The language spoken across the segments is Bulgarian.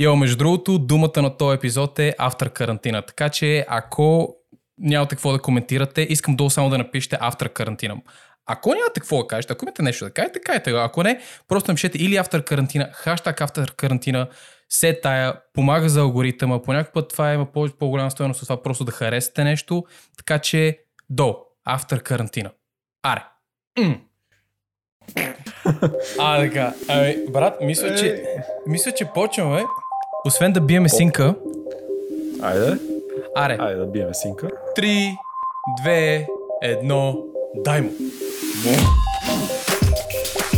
Йо, между другото, думата на този епизод е автор карантина. Така че, ако нямате какво да коментирате, искам долу само да напишете автор карантина. Ако нямате какво да кажете, ако имате нещо да кажете, кажете го. Ако не, просто напишете или автор карантина, хаштаг автор карантина, се тая, помага за алгоритъма. По някакъв път това има по- по-голяма стоеност от това просто да харесате нещо. Така че, до, автор карантина. Аре. М. А, така. Ами, брат, мисля, че, мисля, че почваме. Освен да биеме синка. Айде, Аре, айде да биеме синка. 3, 2, 1, дай му.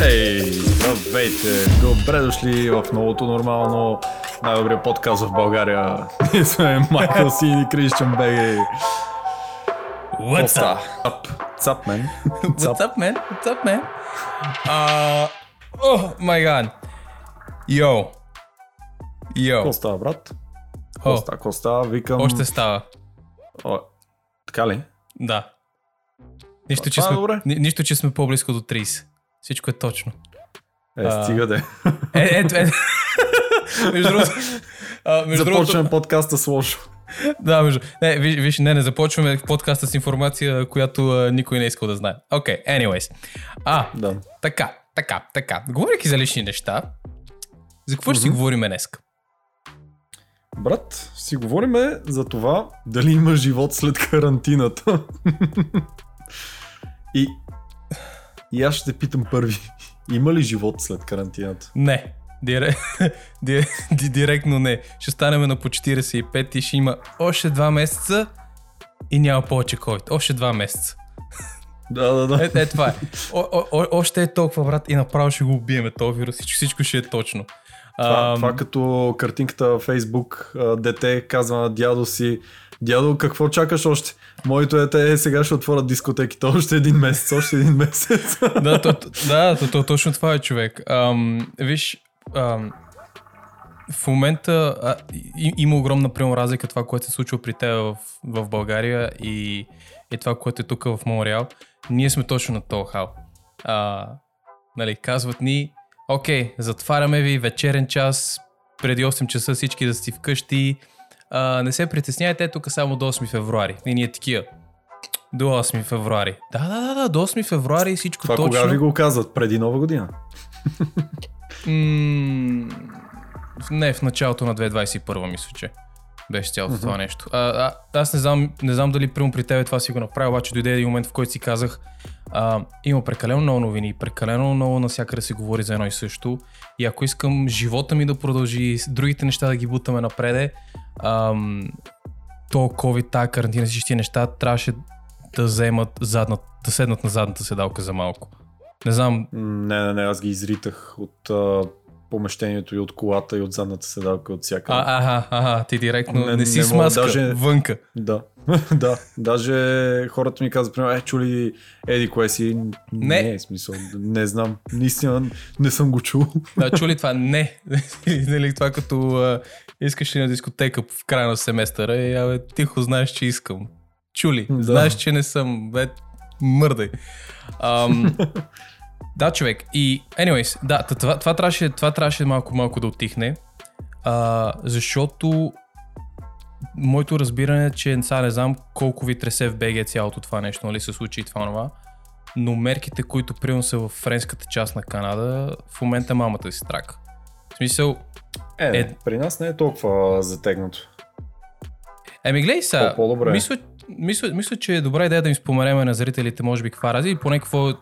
Ей, здравейте! Добре дошли в новото нормално, най-добрия подкаст в България. Ние сме Майкъл Син и Крищан Беги. What's up? Цап, мен. What's up, man? What's up, man? Uh, oh my god. Йо. Йо. Какво става, брат? Какво става? Какво става? Викам... още става. О, така ли? Да. Нищо, че Това е сме, добре. ни, нищо, че сме по-близко до 30. Всичко е точно. Е, А. стига де. Е, ето, ето. между другото, а, между Започваме другото, подкаста с лошо. да, между, не, виж, виж, не, не започваме подкаста с информация, която а, никой не е искал да знае. Окей, okay, anyways. А, Да. така, така, така. Говорейки за лични неща, за какво ще си говорим днес? Брат, си говориме за това дали има живот след карантината. и, и аз ще те питам първи. Има ли живот след карантината? Не. Дире... Ди... Ди... Директно не. Ще станем на по 45 и ще има още 2 месеца и няма повече COVID. Още 2 месеца. Да, да, да. Е, е това е. О, о, о, още е толкова, брат, и направо ще го убиеме този вирус. Всичко ще е точно. Това, Ам, това като картинката във Фейсбук, а, дете казва на дядо си, дядо, какво чакаш още? Моето дете е, сега ще отворят дискотеките още един месец, още един месец. да, то- да то, то, точно това е човек. Ам, виж, ам, в момента а, и, има огромна прямо разлика това, което се случва при теб в, в България и, и това, което е тук в Монреал. Ние сме точно на този хал. А, нали, казват ни, окей, затваряме ви вечерен час, преди 8 часа всички да сте вкъщи, а, не се притесняйте, тук само до 8 февруари. И ние такива. До 8 февруари. Да, да, да, да, до 8 февруари всичко това точно. кога ви го казват? Преди нова година? М, не, в началото на 2021 мисля, че беше цялото това нещо. А, а, аз не знам, не знам дали прямо при тебе това си го направи, обаче дойде един момент, в който си казах, а, има прекалено много новини, прекалено много навсякъде се говори за едно и също. И ако искам живота ми да продължи, другите неща да ги бутаме напреде, ам, то COVID, тази карантина, всички неща трябваше да вземат заднат, да седнат на задната седалка за малко. Не знам, Не, не, не, аз ги изритах от а, помещението и от колата и от задната седалка от всяка. А, ага, ага, ти директно не, Не- си не с мога, маска, даже- вънка. Да, да. Даже хората ми казват, примерно, е, чули Еди, кое си? Не. Не, смисъл, не знам. Наистина не съм го чул. Да, чули това? Не. Нали, това като а, искаш ли на дискотека в края на семестъра и абе, тихо знаеш, че искам. Чули. Да. Знаеш, че не съм. Бе, мърдай. Ам, да, човек. И, anyways, да, това, това, трябваше, това трябваше малко, малко да отихне, а, защото моето разбиране е, че сега не знам колко ви тресе в БГ цялото това нещо, нали се случи и това това, но мерките, които примерно са в френската част на Канада, в момента мамата си трака. В смисъл, Е, Е. при нас не е толкова затегнато. Еми, гледай сега. По-добре. Мисля, мисля, мисля, че е добра идея да им споменеме на зрителите, може би, каква рази и поне какво,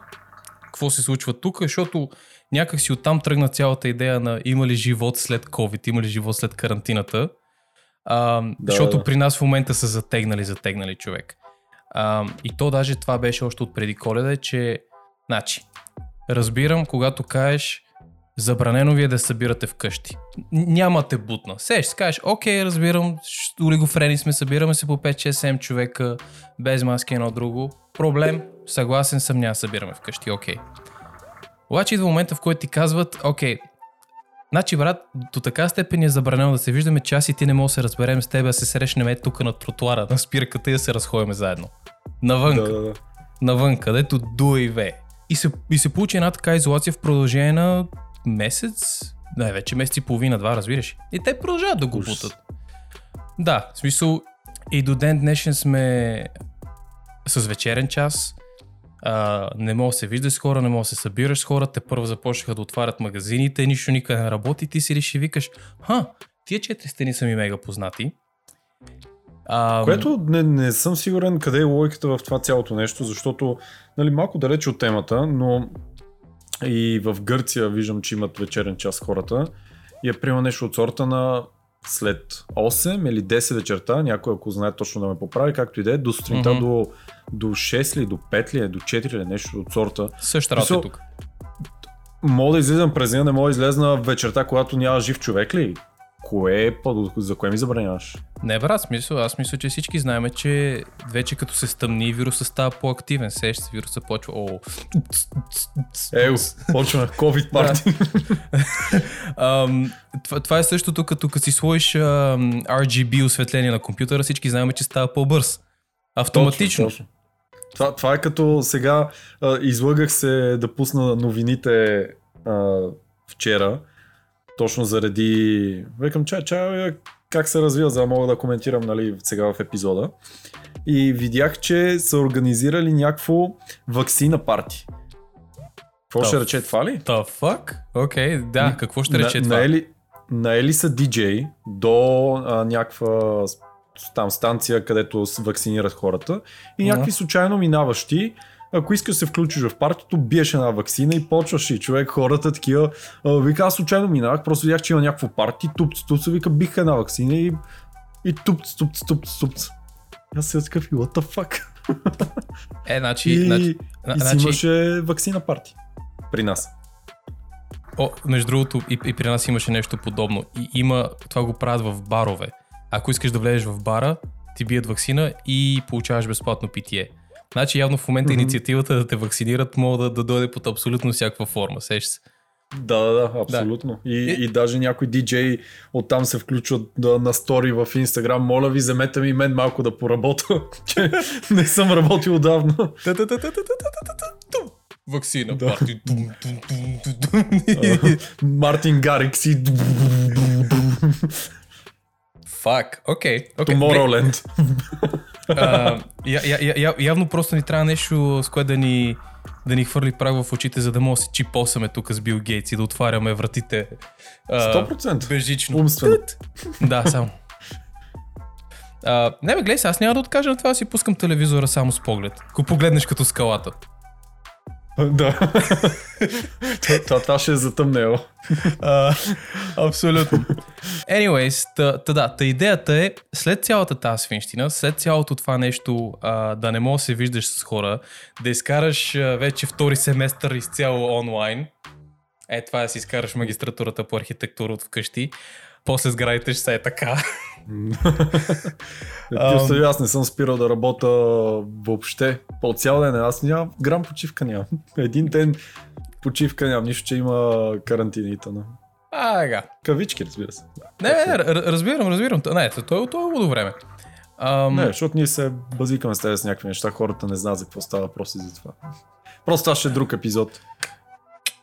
какво се случва тук, защото някак си оттам тръгна цялата идея на има ли живот след COVID, има ли живот след карантината. А, Да, защото да. при нас в момента са затегнали, затегнали човек. А, и то даже това беше още от преди коледа, че, значи, разбирам, когато кажеш, забранено ви е да събирате вкъщи. Н- Няма те бутна. Сеш, си кажеш, окей, разбирам, олигофрени сме, събираме се по 5-6-7 човека, без маски едно друго. Проблем, съгласен съм, няма събираме вкъщи, окей. Обаче идва момента, в който ти казват, окей, Значи, брат, до така степен е забранено да се виждаме, че аз и ти не мога да се разберем с теб, да се срещнем е тук на тротуара, на спирката и да се разходим заедно. Навън, Да, да, да. навън, където дуе и вее. И се, и се получи една така изолация в продължение на месец, не, вече месец и половина-два, разбираш. И те продължават да го бутат. Да, в смисъл и до ден днешен сме с вечерен час. А, не мога да се виждаш с хора, не мога да се събираш с хора. Те първо започнаха да отварят магазините, нищо никъде не работи. Ти си ще викаш, ха, тия четири стени са ми мега познати. А, Което не, не съм сигурен къде е логиката в това цялото нещо, защото нали, малко далеч от темата, но и в Гърция виждам, че имат вечерен час хората и е приема нещо от сорта на след 8 или 10 вечерта, някой ако знае точно да ме поправи, както и да е, до сутринта Мгм. до, до 6 ли, до 5 ли, е, до 4 ли, нещо от сорта. Също работа е тук. Мога да излизам през деня, не мога да излезна вечерта, когато няма жив човек ли? Кое е по За кое ми забраняваш? Не, брат, смисъл, аз мисля, че всички знаем, че вече като се стъмни, вирусът става по-активен. Сеща се, вирусът почва, о, Его, почваме COVID парти. Това, това е същото като като си сложиш RGB осветление на компютъра, всички знаем, че става по-бърз. Автоматично. Точно, точно. Това, това е като сега а, излъгах се да пусна новините а, вчера, точно заради... Викам, чай, чай, как се развива, за да мога да коментирам нали, сега в епизода. И видях, че са организирали някакво вакцина парти. Какво ще рече това ли? The fuck? Окей, okay, да, какво ще рече на, това? Наели, наели са DJ до а, някаква там станция, където вакцинират хората и някакви случайно минаващи ако искаш да се включиш в партито, биеш една вакцина и почваш и човек, хората такива, вика аз случайно минавах, просто видях, че има някакво парти, тупц, тупц, вика бих една вакцина и, и тупц, тупц, тупц, тупц. Аз се такъв и what the fuck? Е, значи, И, значи, и си значи имаше вакцина парти при нас. О, между другото, и, и при нас имаше нещо подобно. И има, това го правят в барове. Ако искаш да влезеш в бара, ти бият вакцина и получаваш безплатно питие. Значи явно в момента Мгм. инициативата да те вакцинират мога да, да дойде под абсолютно всякаква форма. Сещаш се. Да, да, да, абсолютно. И, И- и даже някой диджей оттам се включват да, на стори в Инстаграм. Моля ви, вземете ми мен малко да поработя, че не съм работил отдавна. Вакцина, Да. Мартин Гарикс и Фак, окей. окей. Tomorrowland. А, я, я, я, явно просто ни трябва нещо, с което да ни, да ни хвърли прах в очите, за да може да се чипосаме тук с Бил Гейтс и да отваряме вратите. а, 100%. Бежично. Умствено. Да, само. А, не бе, гледай, аз няма да откажа на това си пускам телевизора само с поглед. Ако погледнеш като скалата. Да. това, това, това ще е затъмнело. А, абсолютно. Anyways, та, та, да, та идеята е, след цялата тази свинщина, след цялото това нещо, а, да не можеш да се виждаш с хора, да изкараш а, вече втори семестър изцяло онлайн, е това е да си изкараш магистратурата по архитектура от вкъщи, после сградите ще са е така. Просто аз не съм спирал да работя въобще. По цял ден. Аз нямам грам почивка нямам. Един ден почивка нямам. Нищо, че има карантините. На... А, сега. Кавички, разбира се. Не, не, не, разбирам, разбирам. Не, то, е лудо време. Ам, Не, защото ние се базикаме с тези с някакви неща, хората не знаят за какво става въпрос и за това. Просто това ще е друг епизод.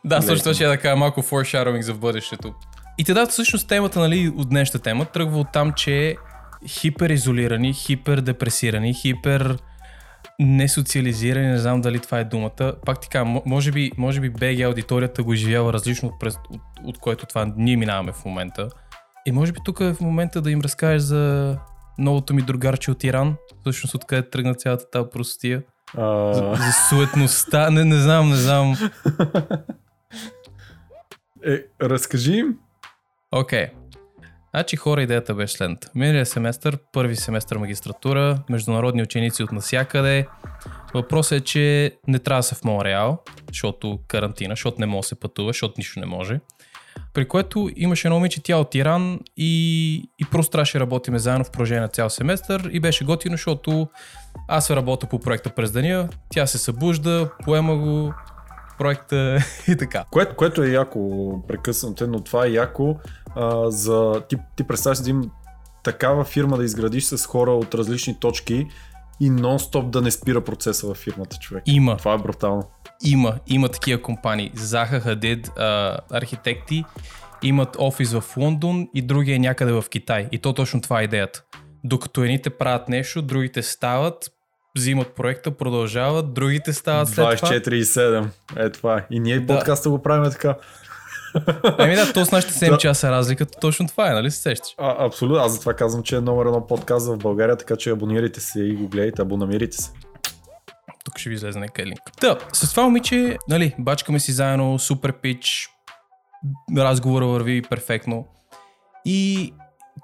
Да, също това ще е да кажа малко foreshadowing за в бъдещето. И да, всъщност темата нали, от днешната тема тръгва от там, че хиперизолирани, хипердепресирани, хипер несоциализирани, не знам дали това е думата. Пак така, може би, може би БГ аудиторията го изживява различно от, от, от което това ние минаваме в момента. И може би тук е в момента да им разкажеш за новото ми другарче от Иран, всъщност откъде тръгна цялата тази простия. За, А, за суетността, не, не знам, не знам. е, разкажи им. Окей. Значи хора, идеята беше следната. Миналия семестър, първи семестър магистратура, международни ученици от насякъде. Въпросът е, че не трябва да са в Монреал, защото карантина, защото не може да се пътува, защото нищо не може. При което имаше едно момиче, тя от Иран и, и просто трябваше работиме заедно в продължение на цял семестър и беше готино, защото аз работя по проекта през деня, тя се събужда, поема го проекта и така. Кое, което е яко, прекъсвам те, но това е яко а, за... Ти, ти представяш да им такава фирма да изградиш с хора от различни точки и нон-стоп да не спира процеса във фирмата, човек. Има. Това е брутално. Има, има такива компании. Заха Хадид, а, архитекти имат офис в Лондон и другия е някъде в Китай. И то точно това е идеята. Докато едните правят нещо, другите стават, взимат проекта, продължават, другите стават след това. 24 и 7. Е това. е. И ние Да. подкаста го правим така. Ами да, то с нашите 7 Да. часа разликата, точно това е, нали се сещаш? А, абсолютно. Аз затова казвам, че е номер едно подкаст в България, така че абонирайте се и го гледайте, абонамирайте се. Тук ще ви излезе нека линк. Та, с това момиче, нали, бачкаме си заедно, супер пич, разговора върви перфектно. И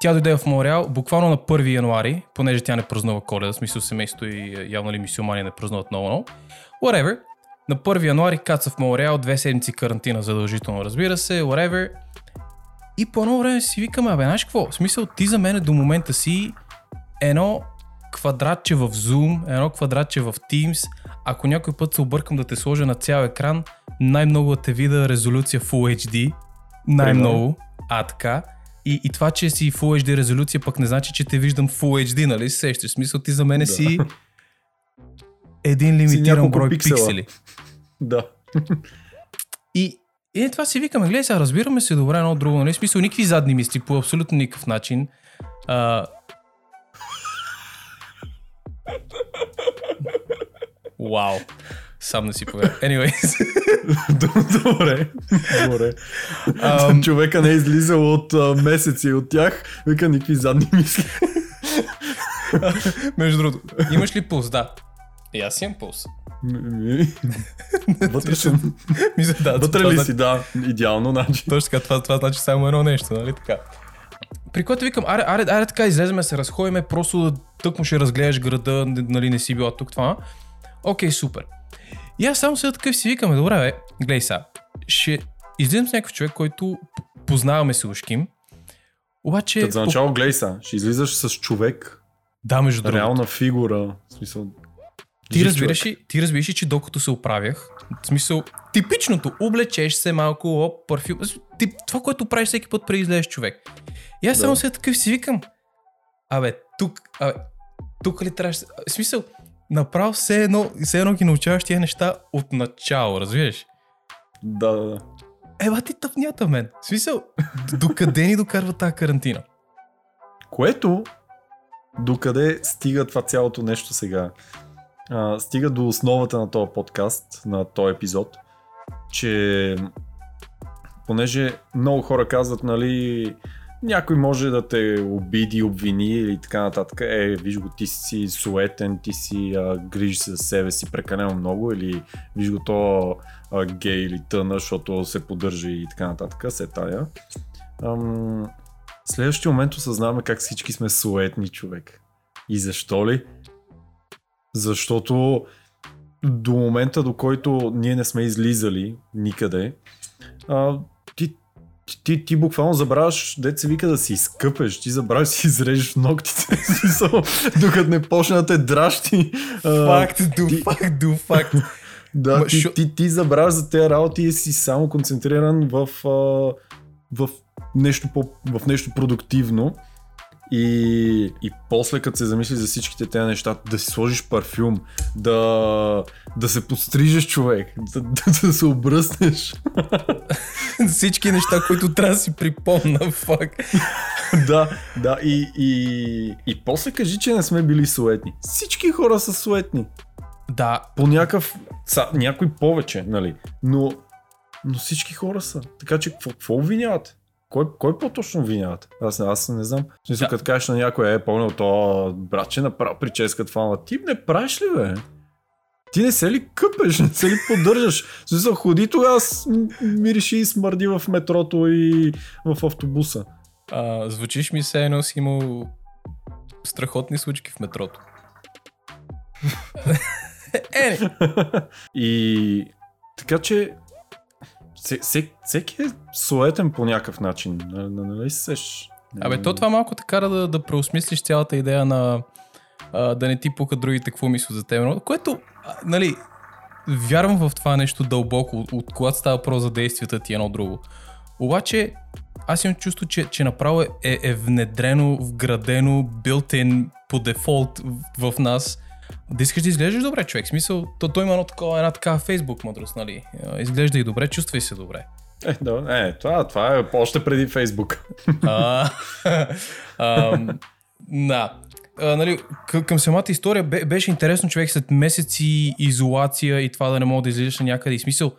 тя дойде в Монреал буквално на 1 януари, понеже тя не празнува коледа, в смисъл семейство и е, явно ли мисиомани не празнуват много, много. Whatever. На 1 януари каца в Монреал, две седмици карантина задължително, разбира се, whatever. И по едно време си викаме, абе, знаеш какво? В смисъл, ти за мен до момента си едно квадратче в Zoom, едно квадратче в Teams. Ако някой път се объркам да те сложа на цял екран, най-много да те вида резолюция Full HD. Най-много. А така. И, и това, че си Full HD резолюция, пък не значи, че те виждам Full HD, нали? се Сещаш. Смисъл, ти за мене Да. си един лимитиран няколко брой пиксела. пиксели. Да. И, и това си викаме, гледай сега, разбираме се добре едно от друго, нали? Смисъл, никакви задни мисли по абсолютно никакъв начин. А... Вау. Сам не си повярвам. Anyways. Добре. Добре. Ам. Човека не е излизал от а, месеци от тях. Вика никакви задни мисли. Между другото, имаш ли пулс? Да. И аз имам пулс. Вътрешен. Мисля, да, Вътре ли значи- си? Да. Идеално, значи. Точно така, това, това значи само едно нещо, нали така? При което викам, аре, аре, аре така, излеземе, се разходиме, просто да тък му ще разгледаш града, нали не си била тук това. Окей, супер. И аз само сега такъв си викаме, добре, бе, гледай сега, ще излизам с някакъв човек, който познаваме се ушким, обаче... Като за начало гледай са. Ще излизаш с човек. Да, между другото. Реална фигура. В смисъл. Ти разбираш, ли, ти разбираш ли, че докато се оправях, в смисъл, типичното, облечеш се малко, оп, парфюм, тип, това, което правиш всеки път преди излезеш човек. И аз Да. само сега такъв си викам, абе, тук, абе, тук ли трябваше, в смисъл, направо все едно, все едно ги научаваш тия неща от начало, разбираш? Да, да, да. Ева ти тъпнята, мен. В смисъл, докъде ни докарва тази карантина? Което, докъде стига това цялото нещо сега? А, стига до основата на този подкаст, на този епизод, че понеже много хора казват, нали, някой може да те обиди, обвини или така нататък. Е, виж го, ти си суетен, ти си а, грижи се за себе си прекалено много или виж го то а, гей или тъна, защото се поддържа и така нататък. Се тая. Ам, следващия момент осъзнаваме как всички сме суетни човек. И защо ли? Защото до момента, до който ние не сме излизали никъде, а, ти, ти, буквално забравяш, дете се вика да си изкъпеш, ти забравяш да си изрежеш ногтите, докато не почне да те дращи. Факт, до ти- факт, до факт. да, Ма, ти, шо- ти, ти забравяш за тези работи и си само концентриран в, а, в, нещо, по, в нещо продуктивно. И, и после като се замислиш за всичките тези неща, да си сложиш парфюм, да, да се подстрижеш човек, да, да, да се обръснеш. Всички неща, които трябва да си припомна, фак. да, да, и, и, и после кажи, че не сме били суетни. Всички хора са суетни. Да, По някакъв... Са, някой повече, нали? Но, но всички хора са. Така че какво, какво обвинявате? Кой, кой по-точно обвинявате? Аз, аз не знам. В смисъл, Да. като кажеш на някой, е, помнил то, брат, че направи прическа това, ама ти не правиш ли, бе? Ти не се ли къпеш, не се ли поддържаш? В смисъл, ходи тогава, мириши и смърди в метрото и в автобуса. А, звучиш ми се едно си имал страхотни случки в метрото. е, не. И така че все- все- всеки е суетен по някакъв начин. Н- н- Нали се сеш? Абе, то това малко те кара да, да преосмислиш цялата идея на а, да не ти пука другите какво мислят за теб. Което, а, нали, вярвам в това нещо дълбоко, от, от когато става въпрос за действията ти едно друго. Обаче, аз имам чувство, че, че направо е, е внедрено, вградено, built-in по дефолт в нас. Да искаш да изглеждаш добре, човек. Смисъл, то, той има едно такова, една такава фейсбук мъдрост, нали? А, Изглежда и добре, чувствай се добре. Е, да, е, това, това е още преди Фейсбук. А, да. А, нали, към, самата история бе- беше интересно човек след месеци изолация и това да не мога да излизаш на някъде. И смисъл,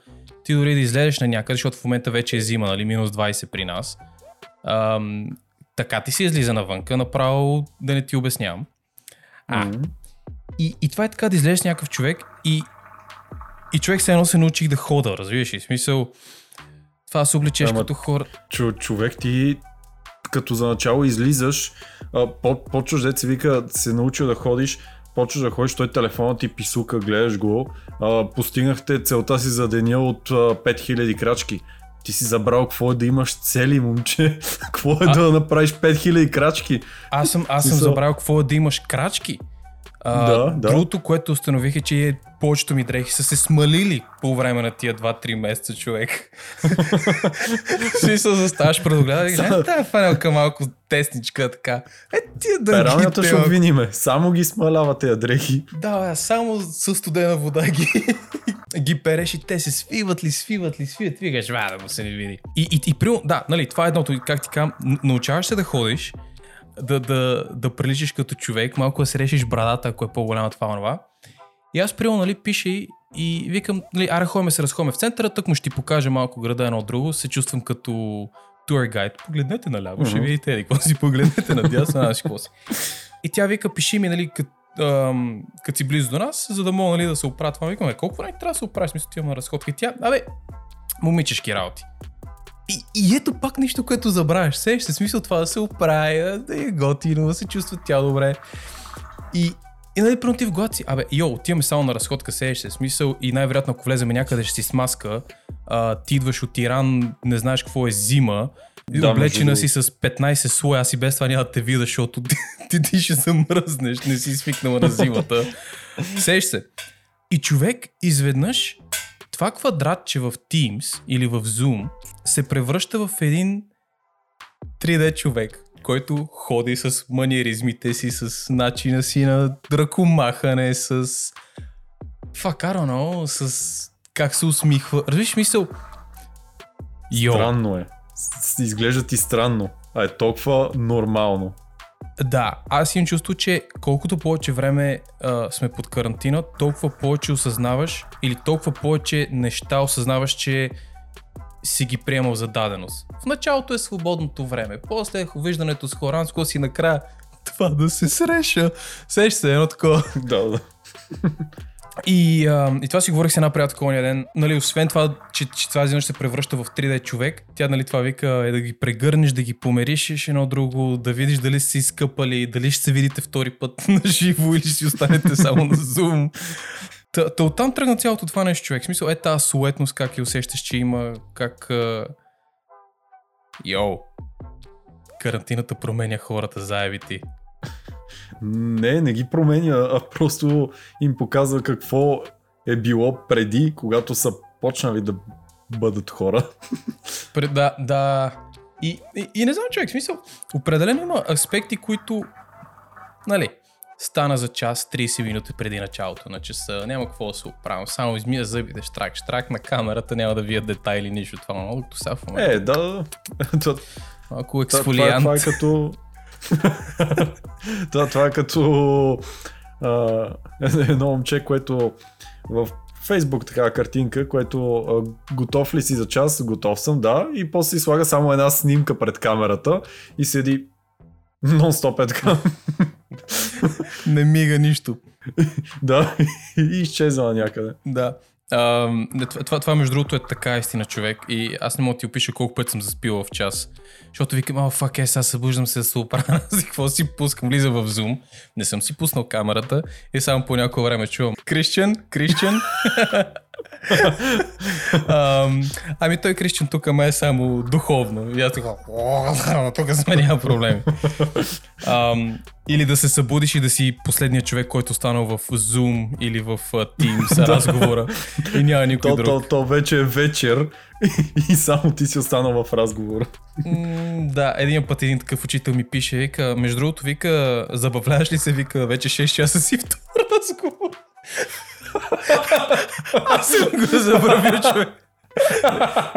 ти дори да излезеш на някъде, защото в момента вече е зима, нали, минус 20 при нас. Ам, така ти се излиза навънка, направо да не ти обяснявам. А, М. и, и това е така да излезеш с някакъв човек и, и човек се едно се научих да хода, разбираш ли? Смисъл, това да се облечеш Ама- като хора. Чу, човек ти като за начало излизаш, по, почваш дет се вика, се научил да ходиш, почваш да ходиш, той телефонът ти писука, гледаш го, а, постигнахте целта си за деня от а, 5000 крачки. Ти си забрал какво е да имаш цели, момче. какво е А- да направиш 5000 крачки. Аз съм, аз съм забравил какво е да имаш крачки. А, Да, да. Другото, което установих е, че е, повечето ми дрехи са се смалили по време на тия 2-3 месеца, човек. В смисъл, заставаш пред огледа и е, тая фанелка малко тесничка, така. Е, тия Пералнята дългите... ще обвиниме. Само ги смалява тези дрехи. Да, бе, само с студена вода ги, ги переш и те се свиват ли, свиват ли, свиват. Викаш, ва, да му се не види. И, и, и да, нали, това е едното, как ти казвам, научаваш се да ходиш, да, да, да приличаш като човек, малко да се решиш брадата, ако е по-голяма това онова. И аз приема, нали, пише и, и викам, нали, аре ходим се разходим в центъра, тък му ще ти покажа малко града едно от друго, се чувствам като тур гайд. Погледнете наляво, ще Мгм. видите, еди, какво си погледнете надясно, аз какво си. И тя вика, пиши ми, нали, като като си близо до нас, за да мога нали, да се оправя това. Викаме, колко време трябва да се оправиш, мисля, отивам на разходка. И тя, абе, момичешки работи. И, и ето пак нещо, което забравяш. Сеш се смисъл това да се оправя, да е готино, да се чувства тя добре. И, и нали, първо ти в главата си, абе, йо, отиваме само на разходка, сееш се, смисъл и най-вероятно ако влеземе някъде ще си с маска, а, ти идваш от Иран, не знаеш какво е зима, Да, облечена си с 15 слоя, аз и без това няма да те видя, защото ти, ти, ти ще замръзнеш, не си свикнала на зимата. Сеш се. И човек изведнъж това квадратче в Teams или в Zoom се превръща в един 3D човек, който ходи с маниеризмите си, с начина си на ръкомахане, с... Fuck, I don't know, с как се усмихва. Разбираш мисъл? Йо, Странно е. Изглежда ти странно. А е толкова нормално. Да, аз имам чувство, че колкото повече време а, сме под карантина, толкова повече осъзнаваш или толкова повече неща осъзнаваш, че си ги приемал за даденост. В началото е свободното време, после виждането с Хоранско си накрая това да се среша. Сеш се едно такова. Да, да. И, а, и това си говорих с една приятелка ония ден. Нали, освен това, че, че това изведнъж се превръща в 3D човек, тя нали, това вика е да ги прегърнеш, да ги помериш едно друго, да видиш дали са се изкъпали, дали ще се видите втори път на живо или ще си останете само на Zoom. Та, та оттам тръгна цялото това нещо човек. В смисъл е тази суетност, как я усещаш, че има, как... А... Йоу, карантината променя хората, заеби ти. Не, не ги променя, а просто им показва какво е било преди, когато са почнали да бъдат хора. Пред, да, да. И, и, и не знам, човек, смисъл, определено има аспекти, които, нали, стана за час, 30 минути преди началото на часа, няма какво да се оправям, само измия зъбите, штрак, штрак на камерата, няма да вия детайли, нищо това, докато сега в момента, Е, да. Това, малко това, това, е- ексфолиант. това е като... това, това е като а, едно момче, което в Фейсбук така картинка, което а, готов ли си за час? Готов съм, да. И после си слага само една снимка пред камерата и седи нон-стоп е така. Не мига нищо. да, и изчезва някъде. Да. А, това, това, между другото е така истина човек. И аз не мога да ти опиша колко път съм заспил в час. Защото викам, а, фак е, сега събуждам се да се оправя, си какво си пускам, влиза в Zoom, не съм си пуснал камерата. И само по някое време чувам Кристиан, Кристиан. Ам, ами той Кристиан тук ме е само духовно. И аз така, «О, тук сме няма проблеми. Ам, или да се събудиш и да си последният човек, който останал в Zoom или в а, Teams разговора и няма никой То, друг. то, то вече е вечер и само ти си останал в разговора. М, да, един път един такъв учител ми пише, вика, между другото, вика, забавляваш ли се, вика, вече 6 часа си в разговор. Аз съм го забравил, човек.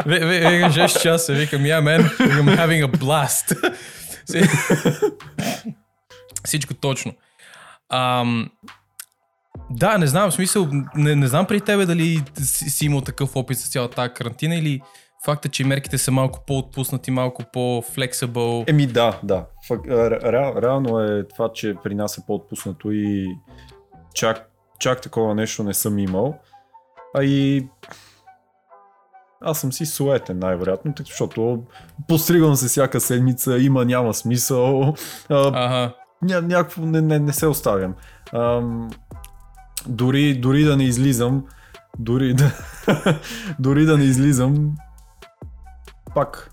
Ви- ви- Викам 6 часа, викам, yeah, man, викам, having a blast. Всичко точно. Ам, да, не знам, в смисъл, не, не знам при тебе дали си, си имал такъв опит с цялата тази карантина или факта, че мерките са малко по-отпуснати, малко по-флексибъл. Еми да, да. Фак, ре, реал, реално е това, че при нас е по-отпуснато и чак, чак такова нещо не съм имал. А и аз съм си суетен най-вероятно, защото постригвам се всяка седмица, има, няма смисъл. А, Ага. ня, някакво не, не, не се оставям. Ам, дори, дори да не излизам, дори да, дори да не излизам, пак.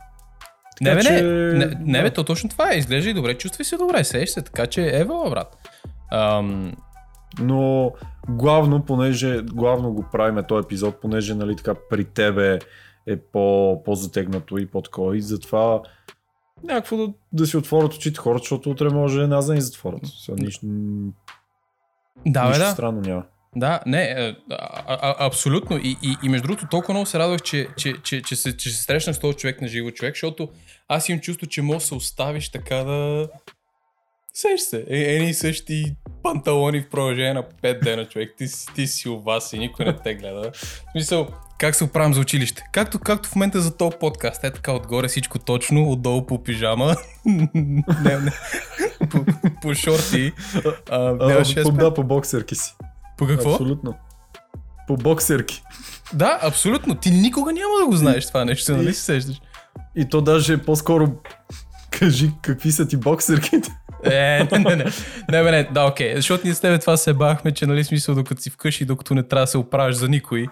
Не, бе, Така не, че, не, не, бе, да. то точно това е. Изглежда и добре, чувствай се добре, сееш се, така че ева, брат. Ам, Но главно, понеже главно го правиме този епизод, понеже нали, така при тебе е по, по-затегнато и по-такова и затова някакво да, да си отворят очите хората, защото утре може една за ни затворят. Сега, нищо, да, нищо да. странно няма. Да, не, е, а, а, абсолютно. И, и, и между другото, толкова много се радвах, че, че, че, че, се, че се срещнах с този човек на живо човек, защото аз имам чувство, че може да се оставиш така да... Сеш се, е, едни и същи панталони в продължение на 5 дена, човек. Ти, ти си у вас и никой не те гледа. В смисъл, как се оправям за училище? Както, както в момента за този подкаст. Е така, отгоре всичко точно, отдолу по пижама. не, не, по, по шорти. А, А, по, 6 да, по боксерки си. по какво? Абсолютно. По боксерки. Да, абсолютно. Ти никога няма да го знаеш това нещо, нали се сещаш? И то даже по-скоро кажи какви са ти боксерките. Е, не, не, не. Не, бе, не, да, окей. Защото ние с тебе това се бахме, че, нали, смисъл, докато си вкъщи, докато не трябва да се оправиш за никой.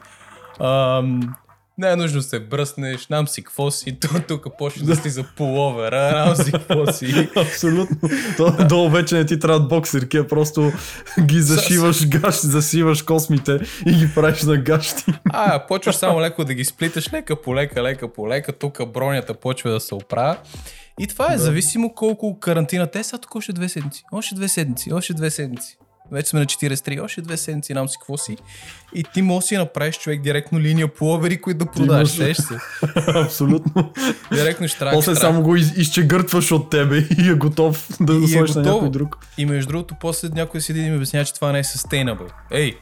Ам, не е нужно да се бръснеш, нам си какво си, тук почва да слиза пуловера, нам си какво си. Абсолютно. То, долу вече не ти трябват боксерки, а просто ги зашиваш гащи, засиваш космите и ги правиш на гащи. А, почваш само леко да ги сплиташ, лека по лека, лека по лека, тук бронята почва да се оправя. И това е Да. зависимо колко карантина те са, тук още две седмици, още две седмици, още две седмици. Вече сме на 43, още две седмици, нам си какво си. И ти можеш си направиш човек директно линия пловери, които да продаш. можеш- Сеш се. Абсолютно. Директно штрак, После штрак. само го из, изчегъртваш от тебе и е готов да го е сложиш на готово. някой друг. И между другото, после някой седи и ми обяснява, че това не е sustainable. Ей,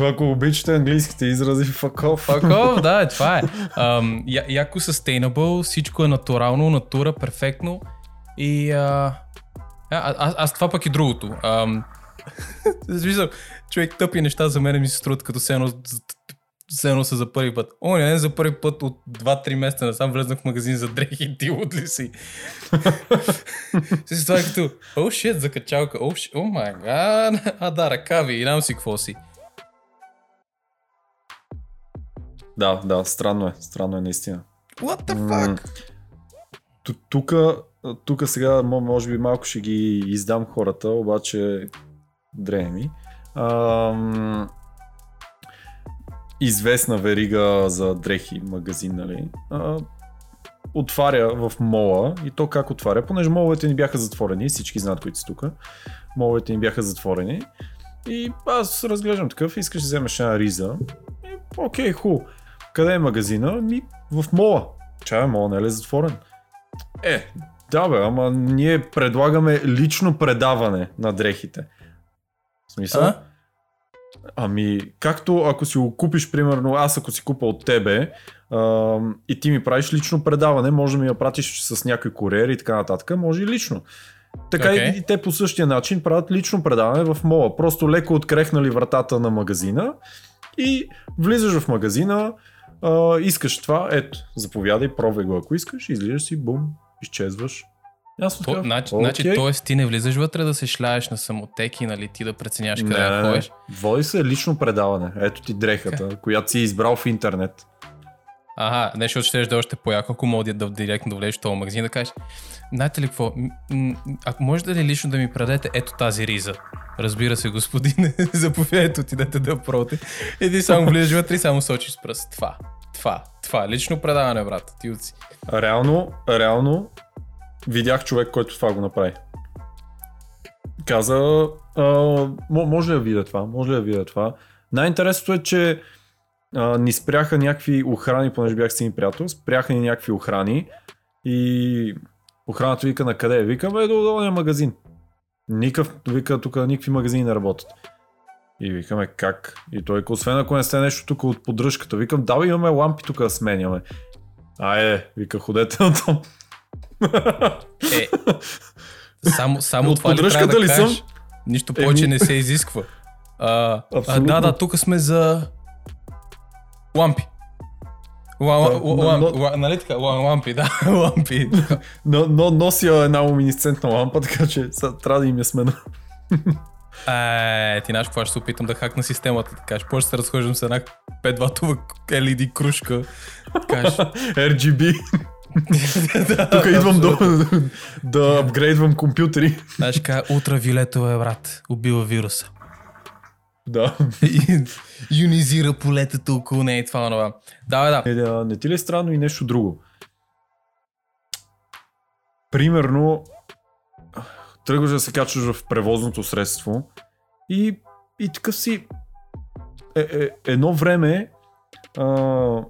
Ако обичате английските изрази, fuck off. Fuck off, да, това е. Ам, я, яко sustainable, всичко е натурално, натура, перфектно. И а, а, аз, аз това пък и другото. Смисъл, човек тъпи неща за мен ми се струват като се са за първи път. О, не, за първи път от 2-3 месеца насам влезнах в магазин за дрехи, ти от ли си? Си това е като, о, oh, shit, закачалка, о, май гад, а да, ръкави, и нам си какво си. Да, да, странно е. Странно е наистина. What the fuck? Ту- Тук, тук сега мо- може би малко ще ги издам хората, обаче дреми. Ам, известна верига за дрехи магазин, нали? А, отваря в мола и то как отваря, понеже моловете ни бяха затворени, всички знаят, които са тук. Моловете ни бяха затворени и аз разглеждам такъв, искаш да вземеш една риза. И, окей, ху. Къде е магазина? Ми, в мола. Чая, мола не е затворен? Е, да бе, ама ние предлагаме лично предаване на дрехите. В смисъл? А? Ами, както ако си го купиш, примерно, аз ако си купа от тебе а, и ти ми правиш лично предаване, може да ми я пратиш с някой куриер и така нататък, може и лично. Така и, и те по същия начин правят лично предаване в мола. Просто леко открехнали вратата на магазина и влизаш в магазина, а, искаш това, ето, заповядай, пробвай го ако искаш, излизаш си, бум, изчезваш. Ясно То, значи, Окей. значи, т.е. ти не влизаш вътре да се шляеш на самотеки, нали, ти да преценяваш къде Не, да ходиш. Води се лично предаване. Ето ти дрехата, която си избрал в интернет. Ага, не, защото ще да е още по-яко, ако мога да, директно да влезеш в този магазин да кажеш, знаете ли какво, ако можете ли лично да ми предадете ето тази риза? Разбира се, господин, заповядайте, отидете да проте. И ти само влизаш вътре и само сочиш с пръст. Това, това, това. Лично предаване, брат. Ти отси. Реално, реално, видях човек, който това го направи. Каза, а, мо- може да видя това, може ли да видя това. Най-интересното е, че а, ни спряха някакви охрани, понеже бях с един приятел, спряха ни някакви охрани и охраната вика на къде? Викаме до долния магазин. Никакъв, вика тук никакви магазини не работят. И викаме как? И той, освен ако не сте нещо тук от поддръжката, викам, да, бе, имаме лампи тук да сменяме. Айде, вика, ходете на там. Е, само, само От това ли поддръжката да ли кажеш? съм? Нищо повече Еми. не се изисква. А, а, да, да, тук сме за лампи. Нали така? Ла, лампи, да, лампи. Но, но нося една луминесцентна лампа, така че трябва да им я смена. Е, ти знаеш какво ще се опитам да хакна системата, така ще да се разхождам с една 5 ватова LED кружка. Ще- RGB. Тук идвам абсолютно. да апгрейдвам компютри. Знаеш така, ултравиолетова е брат, убива вируса. Да. Юнизира полетата около нея и това онова. Да, да. Е, да, не ти ли е странно и нещо друго? Примерно, тръгваш да се качваш в превозното средство и, и такъв си е, е, едно време а,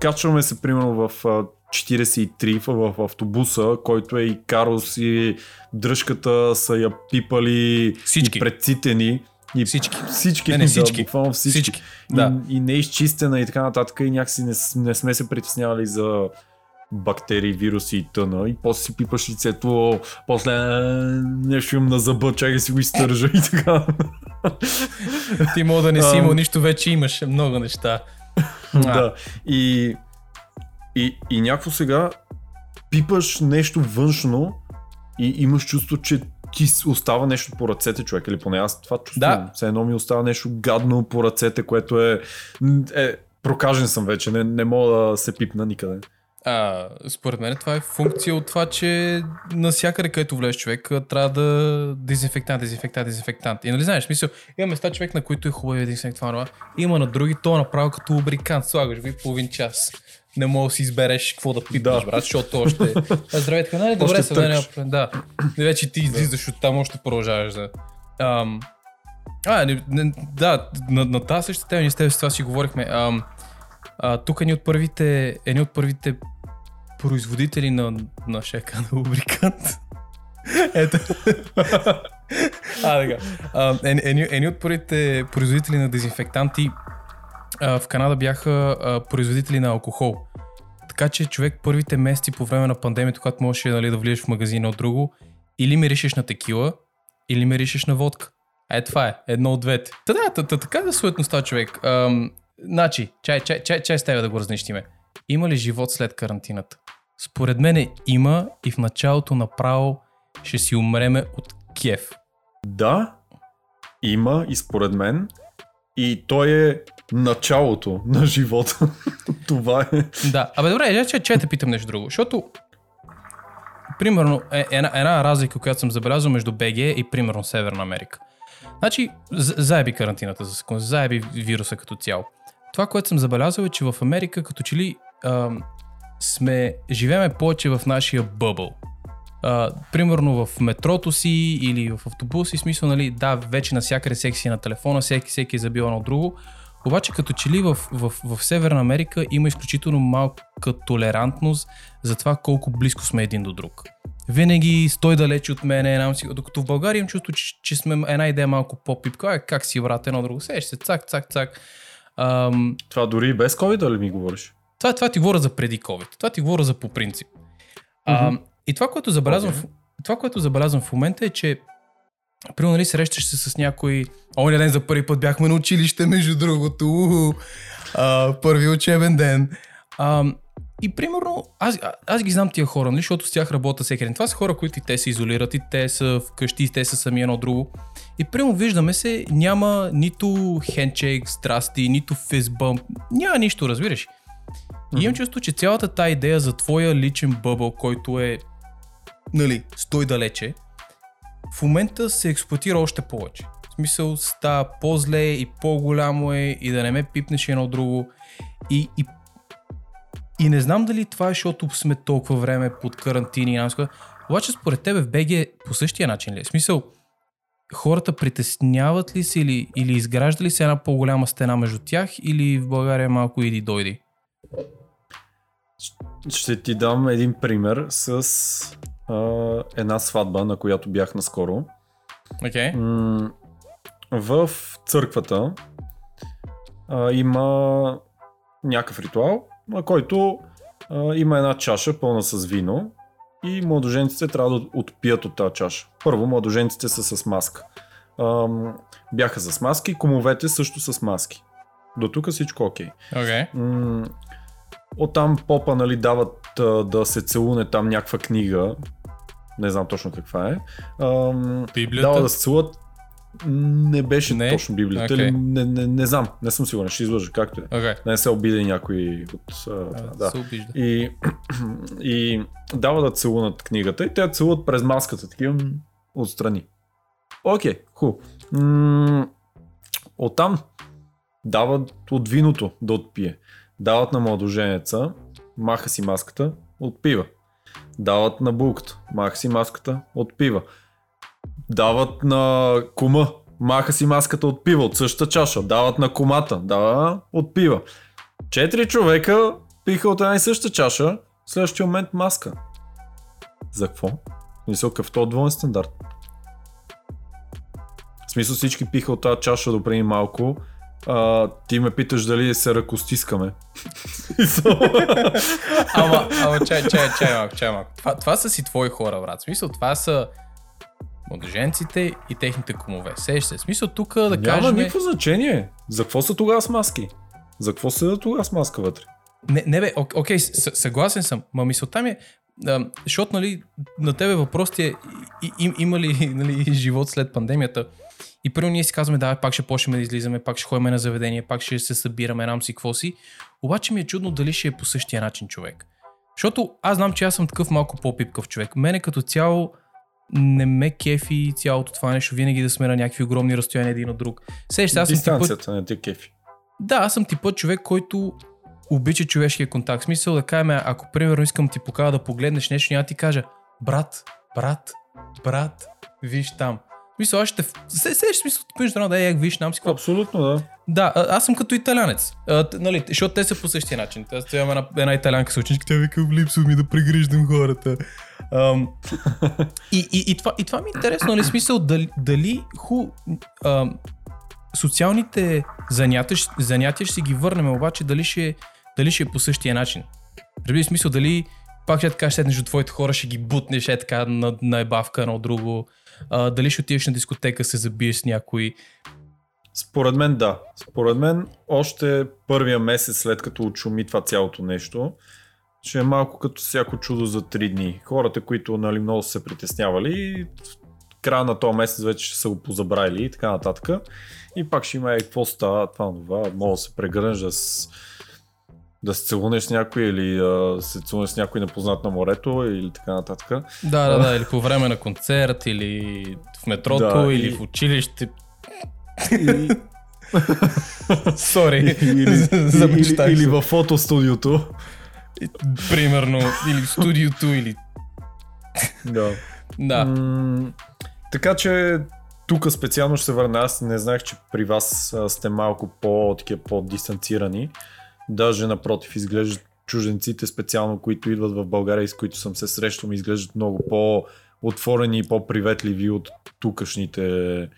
качваме се примерно в а, 43 в, в автобуса, който е и Карос и дръжката са я пипали Всички. и прецитени. И Всички. Всички. Не, не, всички. Да, буквално всички. Всички. Да. И, и не е изчистена и така нататък и някакси не, не сме се притеснявали за бактерии, вируси и тъна и после си пипаш лицето, после нещо имам на зъба, чакай си го изтържа и така. Ти мога да не си имал нищо, вече имаш много неща. да. И, и, и някакво сега пипаш нещо външно и имаш чувство, че ти остава нещо по ръцете, човек, или поне аз това чувствам. Да. Все едно ми остава нещо гадно по ръцете, което е... е прокажен съм вече, не, не мога да се пипна никъде. А, според мен това е функция от това, че насякъде където влезеш човек, трябва да дезинфектант, дезинфектант, дезинфектант. И нали знаеш, смисъл, има места човек, на които е хубаво дезинфектант, има на други, то е направо като лубрикант, слагаш ви половин час. Не мога да си избереш какво да пипаш, Да. брат, защото още... А, Здравейте, така, нали, добре, Още се да, да. И вече ти излизаш от там, още продължаваш да... Ам... А, не, не, да, на, на тази същата тема, ние с теб с това си говорихме. Ам, а, тук е ни от първите, едни от първите производители на, на шека на лубрикант. Ето. а, така. Едни, едни, едни от първите производители на дезинфектанти в Канада бяха производители на алкохол. Така че човек първите месеци по време на пандемията, когато можеше нали, да влизаш в магазина от друго, или миришеш на текила, или миришеш на водка. Е, това е. Едно от двете. Та да, та, та, така да суетността човек. Ам, значи, чай, чай, чай, чай с тебе да го разнищиме. Има ли живот след карантината? Според мен има и в началото направо ще си умреме от кеф. Да, има и според мен. И той е началото на живота. Това е. Да, абе добре, я че, че те питам нещо друго, защото примерно е, една, една разлика, която съм забелязал между БГ и примерно Северна Америка. Значи, заеби карантината за секунда, заеби вируса като цяло. Това, което съм забелязал е, че в Америка като че ли ам, сме, живееме повече в нашия бъбъл. А, примерно в метрото си или в автобуси, смисъл, нали, да, вече навсякъде всеки си е на телефона, всеки, всеки е забил едно друго, обаче като че ли в, в, в Северна Америка има изключително малка толерантност за това колко близко сме един до друг. Винаги стой далеч от мене, си, докато в България им чувство, че, че сме една идея малко по-пипка, е, как си брат, едно друго, сеш се, цак, цак, цак. Ам, Това дори и без COVID ли ми говориш? това, това ти говоря за преди COVID. Това ти говоря за по принцип. А, Мгм. и това, което забелязвам, в, това, което забелязвам в момента е, че Примерно, нали, срещаш се с някой... Оня ден за първи път бяхме на училище, между другото. Уху, а, първи учебен ден. А, и примерно, аз, аз ги знам тия хора, нали, защото с тях работя всеки ден. Това са хора, които и те се изолират, и те са вкъщи, и те са сами едно друго. И примерно виждаме се, няма нито хендшейк, здрасти, нито физбъмп, няма нищо, разбираш. И имам чувство, че цялата тази идея за твоя личен бъбъл, който е, нали, стой далече, в момента се експлуатира още повече. В смисъл става по-зле и по-голямо е и да не ме пипнеш едно друго. И, и, и не знам дали това е, защото сме толкова време под карантини и намска. Обаче според тебе в БГ по същия начин ли е? В смисъл, хората притесняват ли се или, или изгражда ли се една по-голяма стена между тях или в България малко иди дойди? Ще ти дам един пример с а, една сватба, на която бях наскоро. Okay. М- в църквата а, има някакъв ритуал, на който а, има една чаша пълна с вино и младоженците трябва да отпият от тази чаша. Първо, младоженците са с маска. А, бяха с маски, комовете също с маски. До тук всичко окей. Okay. Okay. Оттам попа нали, дават да се целуне там някаква книга. Не знам точно каква е. Ам, Библията? Дава да се целуват. Не беше Не? точно Библията. Okay. Или, не, не, не знам, не съм сигурен, ще излъжа както е. Okay. Не се обиди някой от... А, да. Се обижда. И, и дава да целунат книгата и те целуват през маската, такива отстрани. Окей, ху. М- Оттам дават от виното да отпие. Дават на младоженеца, маха си маската, отпива. Дават на булката, маха си маската, отпива. Дават на кума, маха си маската, отпива от същата чаша. Дават на комата, дава, отпива. Четири човека пиха от една и съща чаша, в следващия момент маска. За какво? Мисля, какъв то двоен стандарт. В смисъл всички пиха от тази чаша до преди малко. А, ти ме питаш дали се ръкостискаме. Ама, ама чай, чай, чай малко, чай малко. Това, това са си твои хора, брат. В смисъл, това са младоженците и техните кумове. Сеш се. В смисъл, тук да Няма кажем... никакво значение. За какво са тогава с маски? За какво са тогава с маска вътре? Не, не бе, ок- окей, с- съгласен съм, ма мисълта ми е, а, защото нали, на тебе въпросът е и, и, има ли нали, живот след пандемията и първо ние си казваме, да, пак ще почнем да излизаме, пак ще ходим на заведение, пак ще се събираме, нам си, какво си. Обаче ми е чудно дали ще е по същия начин човек. Защото аз знам, че аз съм такъв малко по-пипкав човек. Мене като цяло не ме кефи цялото това нещо, винаги да сме на някакви огромни разстояния един от друг. Сеща, аз съм типът, Дистанцията не те кефи. да, аз съм типът човек, който обича човешкия контакт. В Смисъл да кажем, ако примерно искам ти покажа да погледнеш нещо, няма ти кажа, брат, брат, брат, виж там. Смисъл, аз ще... Се, се, смисъл, между едно, да, як виж там си какво. Абсолютно, да. Да, а, аз съм като италянец. А, нали, защото те са по същия начин. Аз имам една, една италянка съученичка, тя вика, липсва ми да прегриждам хората. Ам, и, и, и, това, и това ми е интересно, нали, смисъл, дали, дали ху, ам, социалните занятия, занятия ще си ги върнем, обаче дали ще, дали ще е по същия начин. Разбира смисъл, дали пак ще така седнеш до твоите хора, ще ги бутнеш е така на, на ебавка, на друго. А, дали ще отидеш на дискотека, се забиеш с някой. Според мен да. Според мен още първия месец след като очуми това цялото нещо, ще е малко като всяко чудо за 3 дни. Хората, които нали, много са се притеснявали, края на този месец вече ще са го позабравили и така нататък. И пак ще има е какво става, това, това, мога да се прегърнеш да с да се целунеш с някой или да се целунеш с някой непознат на морето или така нататък. Да, да, да, или по време на концерт, или в метрото, Да, или и- в училище. И, Сори, или, замечтах или, или в фотостудиото. Примерно, или в студиото, или... Да. Да. М, така че тук специално ще се върна. Аз не знаех, че при вас а, сте малко по, по-дистанцирани. Даже напротив, изглеждат чужденците специално, които идват в България и с които съм се срещал, ми изглеждат много по-отворени и по-приветливи от тукашните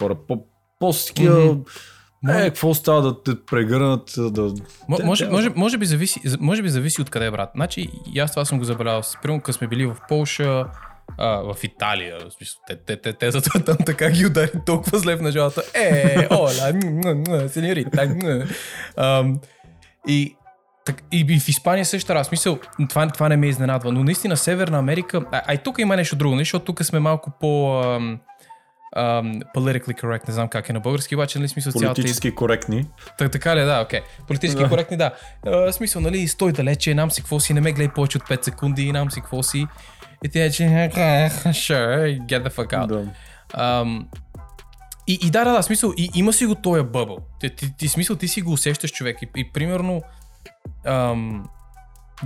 хора. По, по-с такива, Мгм. е, какво става да те прегърнат, да... Може, може, може, би зависи, може би зависи от къде, брат. Значи, и аз това съм го забелязал. Примерно, като сме били в Полша, а, в Италия, в смисъл, те, те, те, те зато там така ги удари толкова зле в началото. Е, м, м, м, сеньорита. И, так, и, и в Испания също раз. Смисъл, това, това не ме изненадва. Но наистина Северна Америка, а, а и тук има нещо друго, нали, защото тук сме малко по... Ам, ам, politically correct, не знам как е на български, обаче, нали, смисъл цялата Политически коректни. Та, така ли, е, да, окей. Политически Да. коректни, да. А, смисъл, нали, стой далече, нам си какво си, не ме гледай повече от 5 секунди, нам си какво си. И ти е, че, sure, get the fuck out. Да. Ам, и, и да, да, да, смисъл, и, има си го този бъбъл. Ти, ти, ти, смисъл, ти си го усещаш човек. И, и примерно, ам,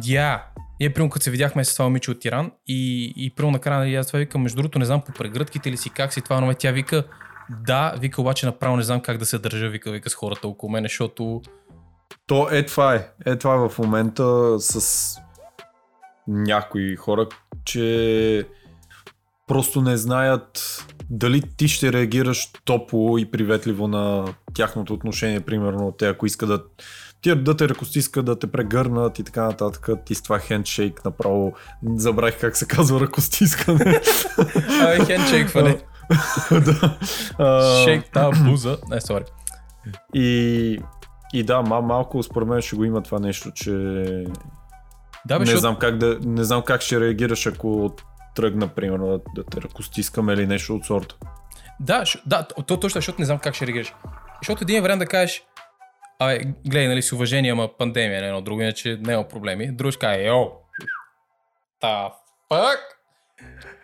я, И примерно като се видяхме с това момиче от Иран и, и примерно накрая аз това викам, между другото не знам по прегръдките ли си как си това, но тя вика, да, вика обаче направо не знам как да се държа, вика, вика с хората около мен, защото То е това е. Е това е в момента с някои хора, че просто не знаят дали ти ще реагираш топло и приветливо на тяхното отношение, примерно те ако искат да ти да те ръкостискат, да те прегърнат и така нататък. Ти с това хендшейк направо забравих как се казва ръкостискане. а, хендшейкване. да. Шейк та буза. Не, сори. И, и да, мал, малко според мен ще го има това нещо, че Да, бе, не, защото- знам как да, не знам как ще реагираш, ако тръгна, примерно, да, да те ръкостискаме или нещо от сорта. Да, да, то, то точно, защото не знам как ще реагираш. Защото един вариант да кажеш, абе, гледай, нали, с уважение, ама пандемия, не едно друго, иначе няма проблеми. Друг ще каже, йо, та фак.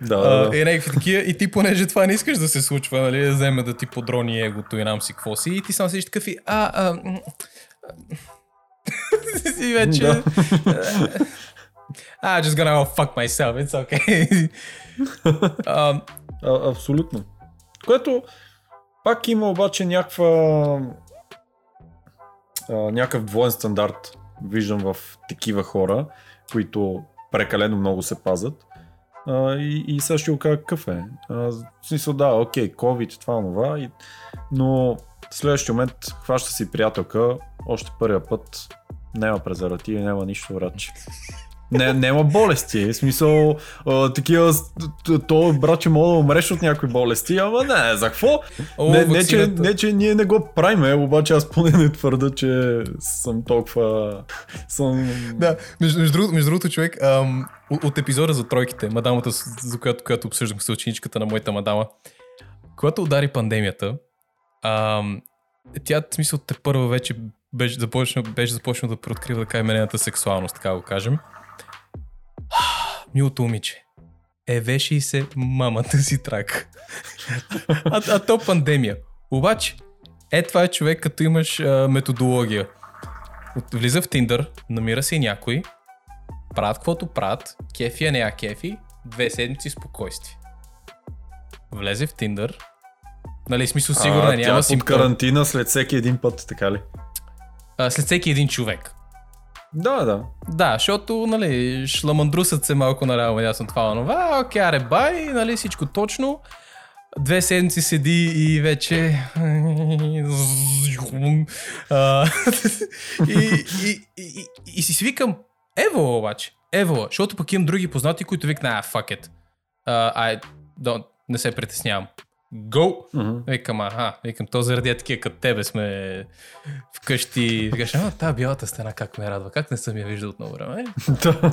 Да, А, да. и някакви такива, и ти понеже това не искаш да се случва, нали, да вземе да ти подрони егото и нам си какво си, и ти сам седиш такъв и, а, а, м, и вече, Да. А, just gonna go fuck myself, it's okay. а, А, абсолютно. Което пак има обаче някаква а, някакъв двоен стандарт. Виждам в такива хора, които прекалено много се пазят. А, и, и сега ще го кажа какъв е. В смисъл да, окей, COVID, това, това, и... но в следващия момент хваща си приятелка, още първия път няма презервативи, няма нищо, вратче. Не, няма болести. В смисъл, а, такива, то братче мога да умреш от някои болести, ама не, за какво? о, Не, не, че, не, че ние не го правиме, обаче аз поне не твърда, че съм толкова... Съм... Да, между, между, другото, между другото, човек, ам, от, епизода за тройките, мадамата, за която, която обсъждахме с ученичката на моята мадама, когато удари пандемията, ам, тя, в смисъл, те първа вече беше започна, беше започна да преоткрива да кажем нейната сексуалност, така го кажем. Милото момиче. Евеши се мамата си трак. а, а то пандемия. Обаче, е това е човек, като имаш а, методология. От- Влиза в Тиндър, намира си някой, правят каквото правят, кефи, а не я кефи, две седмици спокойствие. Влезе в Тиндър, нали, смисъл сигурно а, няма под симптом. карантина след всеки един път, така ли? А, след всеки един човек. Да, да. Да, защото, нали, шламандрусът се малко наляво, ясно това, онова, окей, аре, бай, нали, всичко точно. Две седмици седи и вече... А, и, и, и, и, си свикам, ево обаче, ево, защото пък имам други познати, които викна, а, fuck it. А, да, не се притеснявам. Go! Мгм. Викам, аха, викам, то заради такива като тебе сме вкъщи. Викаш, а, та бялата стена как ме радва, как не съм я виждал от много време. Да.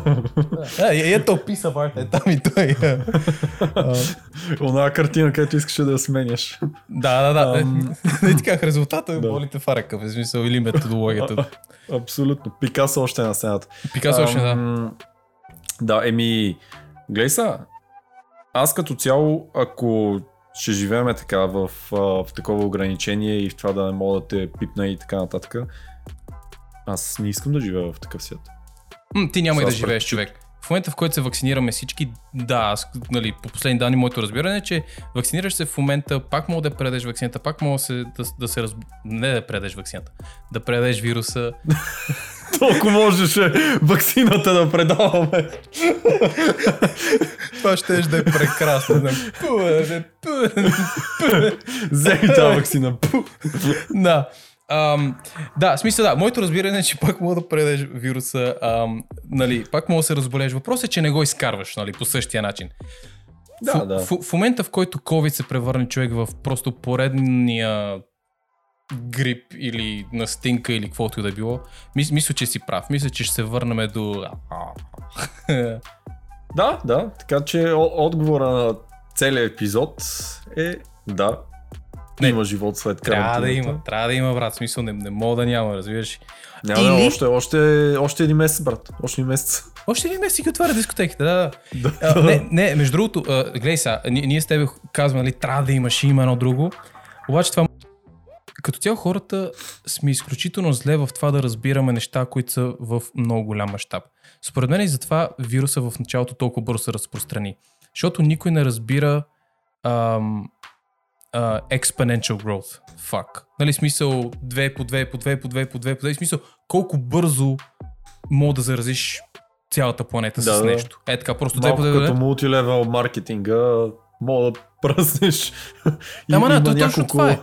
А, е, ето писа Барт, е там и той. А, Она картина, където искаше да я сменяш. да, да, да. Не ти казах, резултата Да. болите в в смисъл или методологията. Абсолютно. Пикасо още е на стената. Пикасо още, да. Да, еми, гледай са, аз като цяло, ако ще живееме така в, в такова ограничение и в това да не мога да те пипна и така нататък, аз не искам да живея в такъв свят. М, ти няма и да живееш, човек. В момента, в който се вакцинираме всички, да, аз, нали, по последни данни, моето разбиране е, че вакцинираш се в момента, пак мога да предадеш вакцината, пак мога да се, да, да се разб... Не да предадеш вакцината, да предадеш вируса. Толкова можеше вакцината да предаваме. Това ще да е прекрасно. да. Да, пу, Вземи тази вакцина. Пу. да. Ам, да, смисъл да, моето разбиране е, че пак мога да предадеш вируса, ам, нали, пак мога да се разболееш. Въпросът е, че не го изкарваш, нали, по същия начин. Да, в, да. В, в момента, в който COVID се превърне човек в просто поредния грип или настинка или каквото и да било, мис, мисля, че си прав. Мисля, че ще се върнем до... Да, да. Така че отговора на целият епизод е да. Не. Има живот след трябва карантината. да има, трябва да има, брат. В смисъл, не, не мога да няма, разбираш. Няма Или- още, още, още един месец, брат. Още един месец. Още един месец ги отваря дискотеките, да, да. А, не, не, между другото, а, гледай сега, ние, ние с тебе казваме, нали, трябва да имаш, има едно друго. Обаче това, като цяло хората сме изключително зле в това да разбираме неща, които са в много голям мащаб. Според мен и затова вируса в началото толкова бързо се разпространи. Защото никой не разбира ам, а, exponential growth. Fuck. Нали смисъл 2 по 2 по 2 по 2 по 2 по 2. Смисъл колко бързо мога да заразиш цялата планета Да, с да. нещо. Е така, просто 2 Малко по 2 като мултилевел маркетинга, мога да пръснеш. Ама има то точно това е.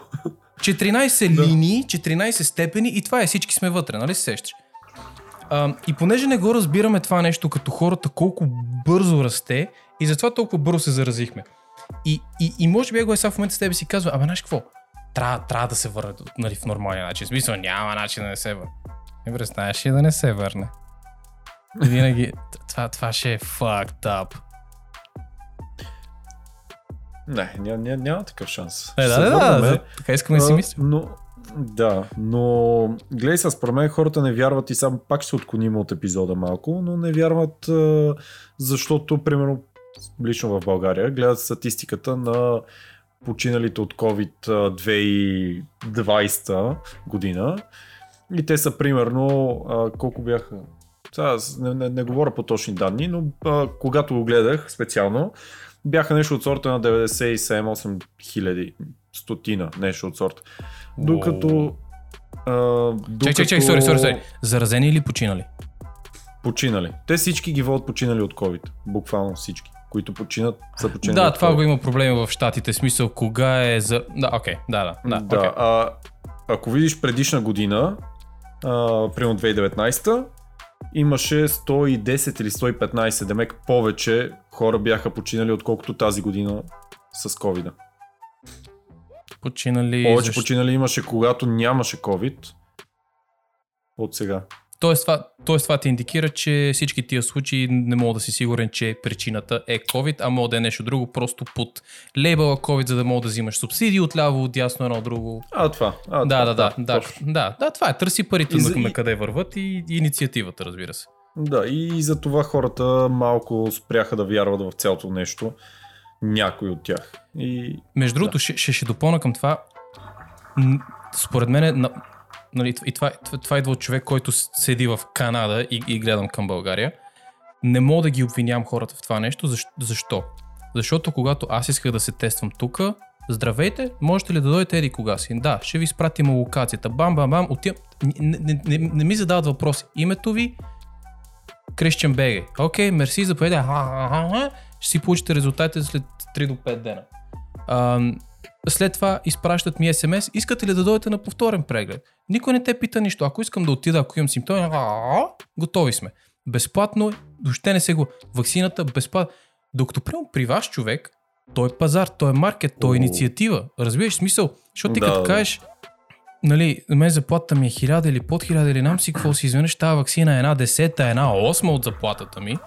14 Да. линии, 14 степени и това е, всички сме вътре, нали се сещаш? А, и понеже не го разбираме това нещо като хората колко бързо расте и затова толкова бързо се заразихме. И, и, и може би го е сега в момента с тебе си казва, абе знаеш какво? Трябва, трябва да се върне нали, в нормалния начин. В смисъл няма начин да не се върне. Не знаеш ли да не се върне? Винаги, това, това ще е fucked up. Не, ня, ня, няма такъв шанс. Е, да, се да, да, да, така искам да си а, мисля. Но, да, но гледай сега, според мен хората не вярват и сам пак ще се отклоним от епизода малко, но не вярват, защото, примерно, лично в България, гледат статистиката на починалите от COVID а, 2020 година и те са примерно, колко бяха, сега не, не, не говоря по точни данни, но а, когато го гледах специално, бяха нещо от сорта на 97-8 хиляди, стотина, нещо от сорта. Докато... А, докато... Чек, чек, чек, сори, сори, сори. Заразени или починали? Починали. Те всички ги водят починали от COVID. Буквално всички. Които починат, са починали Да, това го има проблеми в щатите. Смисъл, кога е за... Да, окей, да, да, да. да окей. а, ако видиш предишна година, а, примерно 2019, имаше 110 или 115, демек повече хора бяха починали, отколкото тази година с COVID. Починали... Повече защо- починали имаше, когато нямаше COVID. От сега. Тоест това, тоест това ти индикира, че всички тия случаи не мога да си сигурен, че причината е COVID, а мога да е нещо друго, просто под лейбъла COVID, за да мога да взимаш субсидии от ляво, от дясно, едно друго. А, това. А, Да, това, да, да, да, точно. да, да, това е. Търси парите И на, къде върват и, и инициативата, разбира се. Да, и за това хората малко спряха да вярват в цялото нещо. Някой от тях. И Между другото, ще, ще, ще допълна към това. Според мен, е на, нали, и това, това, това идва от човек, който седи в Канада и, и гледам към България. Не мога да ги обвинявам хората в това нещо. Защо? защо? Защото когато аз исках да се тествам тук, здравейте, можете ли да дойдете еди кога си? Да, ще ви изпратим локацията. Бам, бам, бам, отивам. Не, не, не, не ми задават въпроси. Името ви, Christian Беге. Окей, мерси, заповядайте. Ще си получите резултатите след 3 до 5 дена. Ам, след това изпращат ми смс, искате ли да дойдете на повторен преглед? Никой не те пита нищо. Ако искам да отида, ако имам симптоми, а, готови сме. Безплатно, въобще не се го. Ваксината безплатно. Докато примерно при ваш човек, той е пазар, той е маркет, той е инициатива. Разбираш смисъл? Защото ти Да, като кажеш, нали, на мен заплатата ми е 1000 или под 1000 или нам си какво си изведнъж тази вакцина е една десета, една осма от заплатата ми.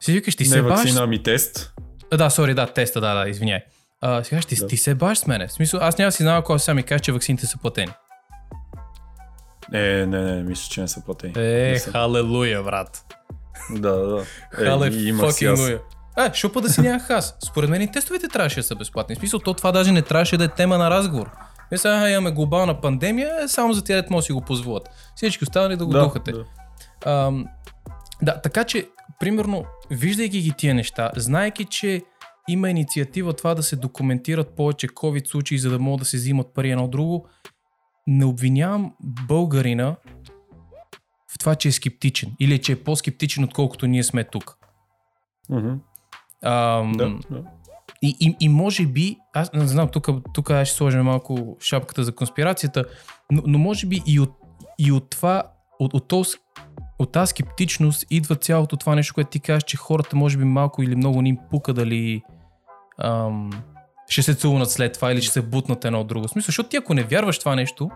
Си викаш, ти не се баш вакцина, ами тест. а, Да, сори, да, теста, да, да, извиняй. А, сега ще, Да. ти се баш с мене. В смисъл, аз няма да си знам, ако сега ми кажеш, че ваксините са платени. Е, не, не, мисля, че не са платени. Е, Не са. халелуя, брат. Да, да. Хале, fucking аз. луя. Е, шупа да си нямах аз. Според мен и тестовете трябваше да са безплатни. В смисъл, то това даже не трябваше да е тема на разговор. Ние сега имаме глобална пандемия, е, само за тях може да си го позволят. Всички останали да го Да, духате. да. Ам, да, така че, примерно, виждайки ги тия неща, знаеки, че има инициатива това да се документират повече COVID случаи, за да могат да се взимат пари едно друго, не обвинявам българина в това, че е скептичен или че е по-скептичен, отколкото ние сме тук. Мгм. Ам, Да, да. И, и, и може би, аз не знам, тук, тук аз ще сложим малко шапката за конспирацията, но, но може би и от, и от това, от, от, този, от тази скептичност идва цялото това нещо, което ти кажеш, че хората може би малко или много не им пука дали ам, ще се целунат след това или ще се бутнат едно от друго. Смисъл, защото ти ако не вярваш това нещо,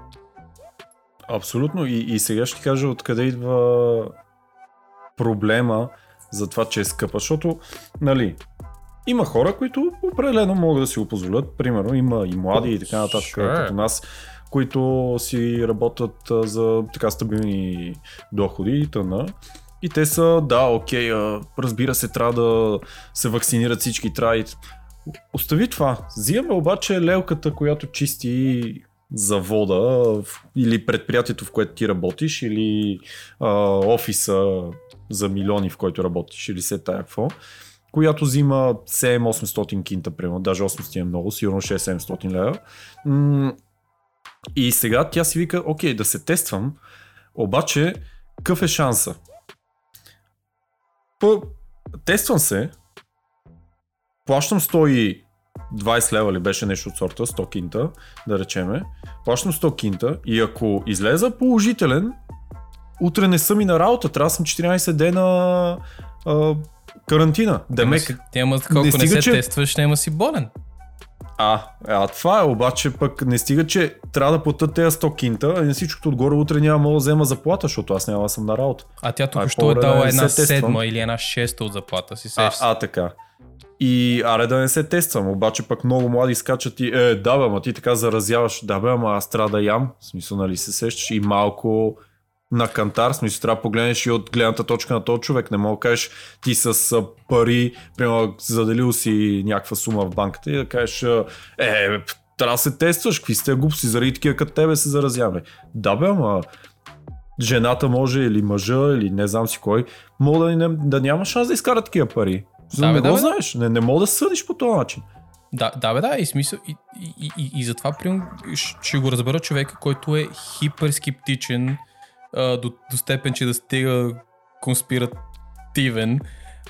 Абсолютно. И, и сега ще ти кажа откъде идва проблема за това, че е скъпа. Защото, нали, има хора, които определено могат да си го позволят. Примерно, има и млади и така нататък, Sure. като нас, които си работят за така стабилни доходи и т.н. И те са, да, окей, разбира се, трябва да се вакцинират всички, трябва. Остави това. Взимаме обаче лелката, която чисти завода или предприятието, в което ти работиш, или а, офиса за милиони, в който работиш, или се тая какво, която взима 7-800 кинта, примерно, даже 800 е много, сигурно 6-700 лева. И сега тя си вика, окей, да се тествам, обаче какъв е шанса? П- тествам се, плащам 120 лева ли беше нещо от сорта, 100 кинта, да речеме, плащам 100 кинта и ако излеза положителен, утре не съм и на работа, трябва да съм 14 дена а, карантина. Демек, Няма, колко не, стига, се че- тестваш, няма си болен. а, а, това е, обаче пък не стига, че трябва да платя тези 100 кинта, а на всичкото отгоре утре няма мога да взема заплата, защото аз няма да съм на работа. А тя А, току-що е да дала не една се седма или една шеста от заплата си. А, а, така. И аре да не се тествам, обаче пък много млади скачат и е, да бе, ама ти така заразяваш, да бе, ама аз трябва да ям, в смисъл нали се сещаш и малко на кантар, смисъл трябва да погледнеш и от гледната точка на този човек, не мога да кажеш ти с пари, примерно заделил си някаква сума в банката и да кажеш е, трябва да се тестваш, какви сте глупости, заради такива като тебе се заразяваме. Да бе, ама жената може или мъжа или не знам си кой, мога да, не, да няма шанс да изкара такива пари. Да, да, бе, не да, го бе. знаеш, не, не мога да съдиш по този начин. Да, да, бе, да, и смисъл. И, и, и, и затова примерно, ще го разбера човека, който е хиперскептичен а, до, до степен, че да стига конспиративен.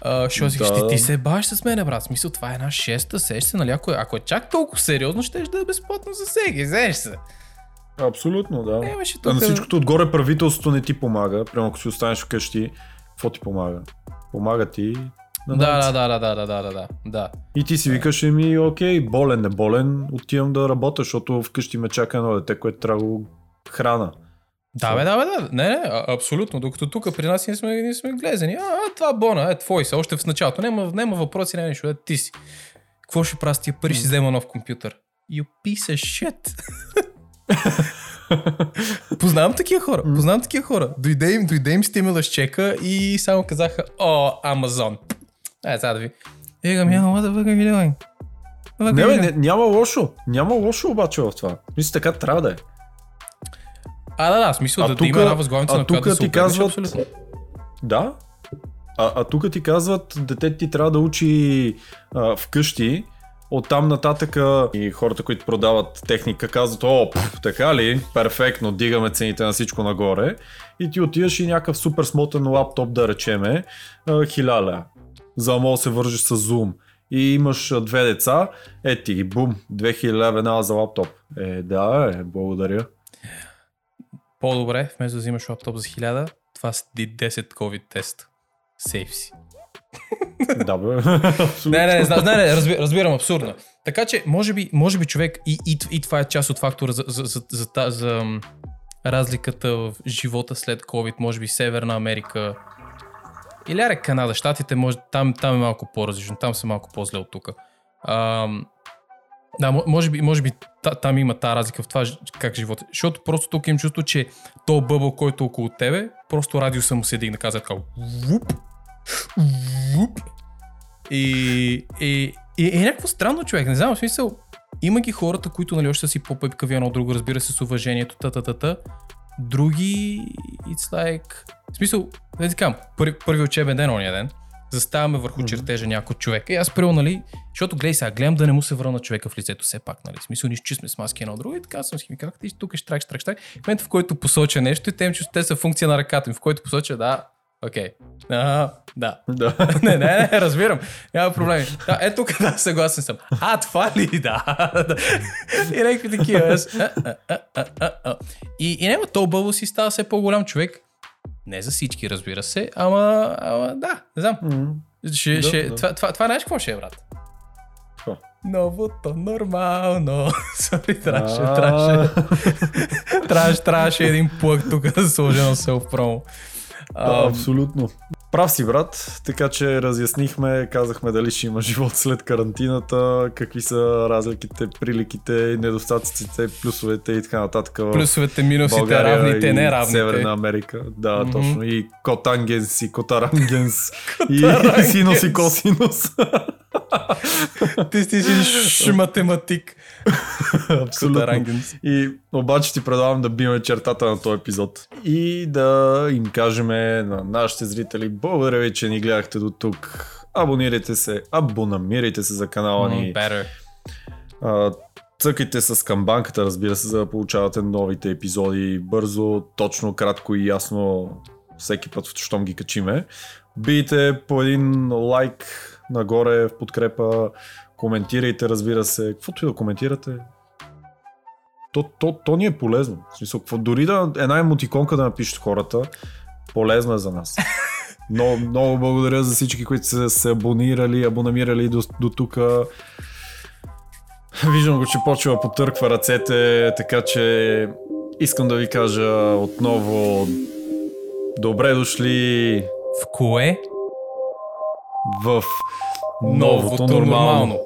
А, що си, Да. ще ти се баш с мене, брат. Смисъл, това е една шеста сеща, нали? Ако е, ако е чак толкова сериозно, ще да е безплатно за всеки, знаеш се. Абсолютно, да. Нямаше А на тук... всичкото отгоре правителството не ти помага. Прямо ако си останеш вкъщи, какво ти помага? Помага ти на Да, да, да, да, да, да, да, да. И ти си викаш, ми, окей, болен, не болен, отивам да работя, защото вкъщи ме чака едно дете, което трябва да храна. Да, бе, да, бе, да. Не, не, абсолютно. Докато тук при нас ние сме, ние сме глезени. А, а, това бона, е твой са, още в началото. Няма, няма въпроси, няма нищо. Е, ти си. Какво ще правя с тия пари? Ще си взема нов компютър. You piece of shit. Познавам такива хора. Познавам такива хора. Дойде им, дойде им стимула с чека и само казаха, о, Амазон. Е, сега да ви. Егам, няма да бъга ви Не, бе, няма лошо. Няма лошо обаче в това. Мисля, така трябва да е. А, да, да, в смисъл А да, да тука- има една възглавница, на която да се ти казват- абсолютно. Да. А, а тук ти казват, детето ти трябва да учи а, вкъщи, оттам нататък и хората, които продават техника, казват, о, пф, така ли, перфектно, дигаме цените на всичко нагоре. И ти отиваш и някакъв супер смотен лаптоп, да речеме, а, хиляда, за да мога да се вържиш с Zoom. И имаш две деца, е ти ги, бум, 2000 лева веднага за лаптоп. Е, да, е, благодаря. По-добре, вместо да взимаш лаптоп за 1000, това са ти 10 COVID тест. Сейф си. да, бе. Не, не, не, не, не разби, разбирам, абсурдно. Така че, може би, може би човек, и, и, и това е част от фактора за, за, за, за, за, за разликата в живота след COVID, може би Северна Америка, или аре Канада, Штатите, може, там, там е малко по-различно, там са малко по-зле от тук. Ам, да, мо- може би, може би та, там има тази разлика в това как живота. Защото просто тук им чувство, че то бъбъл, който е около тебе, просто радиуса му се дигна, каза така, вуп, вуп. И, и, и, е някакво странно човек, не знам, в смисъл, има ги хората, които нали, още са си по-пепкави едно от друго, разбира се, с уважението, та, та, та, та. Други, it's like... В смисъл, да ти кажам, първи, първи учебен ден, ония ден, заставаме върху чертежа някой човек. И аз първо, нали, защото гледай сега, гледам да не му се върна човека в лицето все пак, нали. Смисъл, нищо, че сме с маски едно друго и така съм си ми как ти тук ще трак, штрак, штрак. В момента, в който посоча нещо и те че те са функция на ръката ми, в който посоча, да, окей. Ага, да. Да. не, не, не, разбирам. Няма проблеми. Да, е тук, да, съгласен съм. А, това ли? Да. и някакви такива. И, и няма, то бълбо си става все по-голям човек. Не за всички, разбира се, ама, ама да, не знам. М. Ще, Да, ще, да. Това, това, това знаеш какво ще е, брат? Какво? Новото нормално. Сори, трябваше, трябваше. трябваше, трябваше един плък тук да сложа на селф промо. Да, абсолютно. Прав си, брат. Така че разяснихме, казахме дали ще има живот след карантината, какви са разликите, приликите, недостатъците, плюсовете и така нататък. Плюсовете, минусите, България равните, и неравните. Северна Америка. Да, Мгм. точно. И котангенс, и котарангенс, и синус и косинус. Ти си си математик. Абсолютно. И обаче ти предлагам да биме чертата на този епизод. И да им кажем на нашите зрители, благодаря ви, че ни гледахте до тук. Абонирайте се, абонамирайте се за канала ни. Mm, better. Цъкайте с камбанката, разбира се, за да получавате новите епизоди бързо, точно, кратко и ясно всеки път, щом ги качиме. Бийте по един лайк нагоре в подкрепа, коментирайте, разбира се, каквото и да коментирате. То, то, то ни е полезно. В смисъл, какво, дори да една емотиконка да напишат хората, полезно е за нас. Много, много благодаря за всички, които са се абонирали, абонамирали до, до тук. Виждам го, че почва потърква ръцете, така че искам да ви кажа отново добре дошли В кое? В новото, нормално.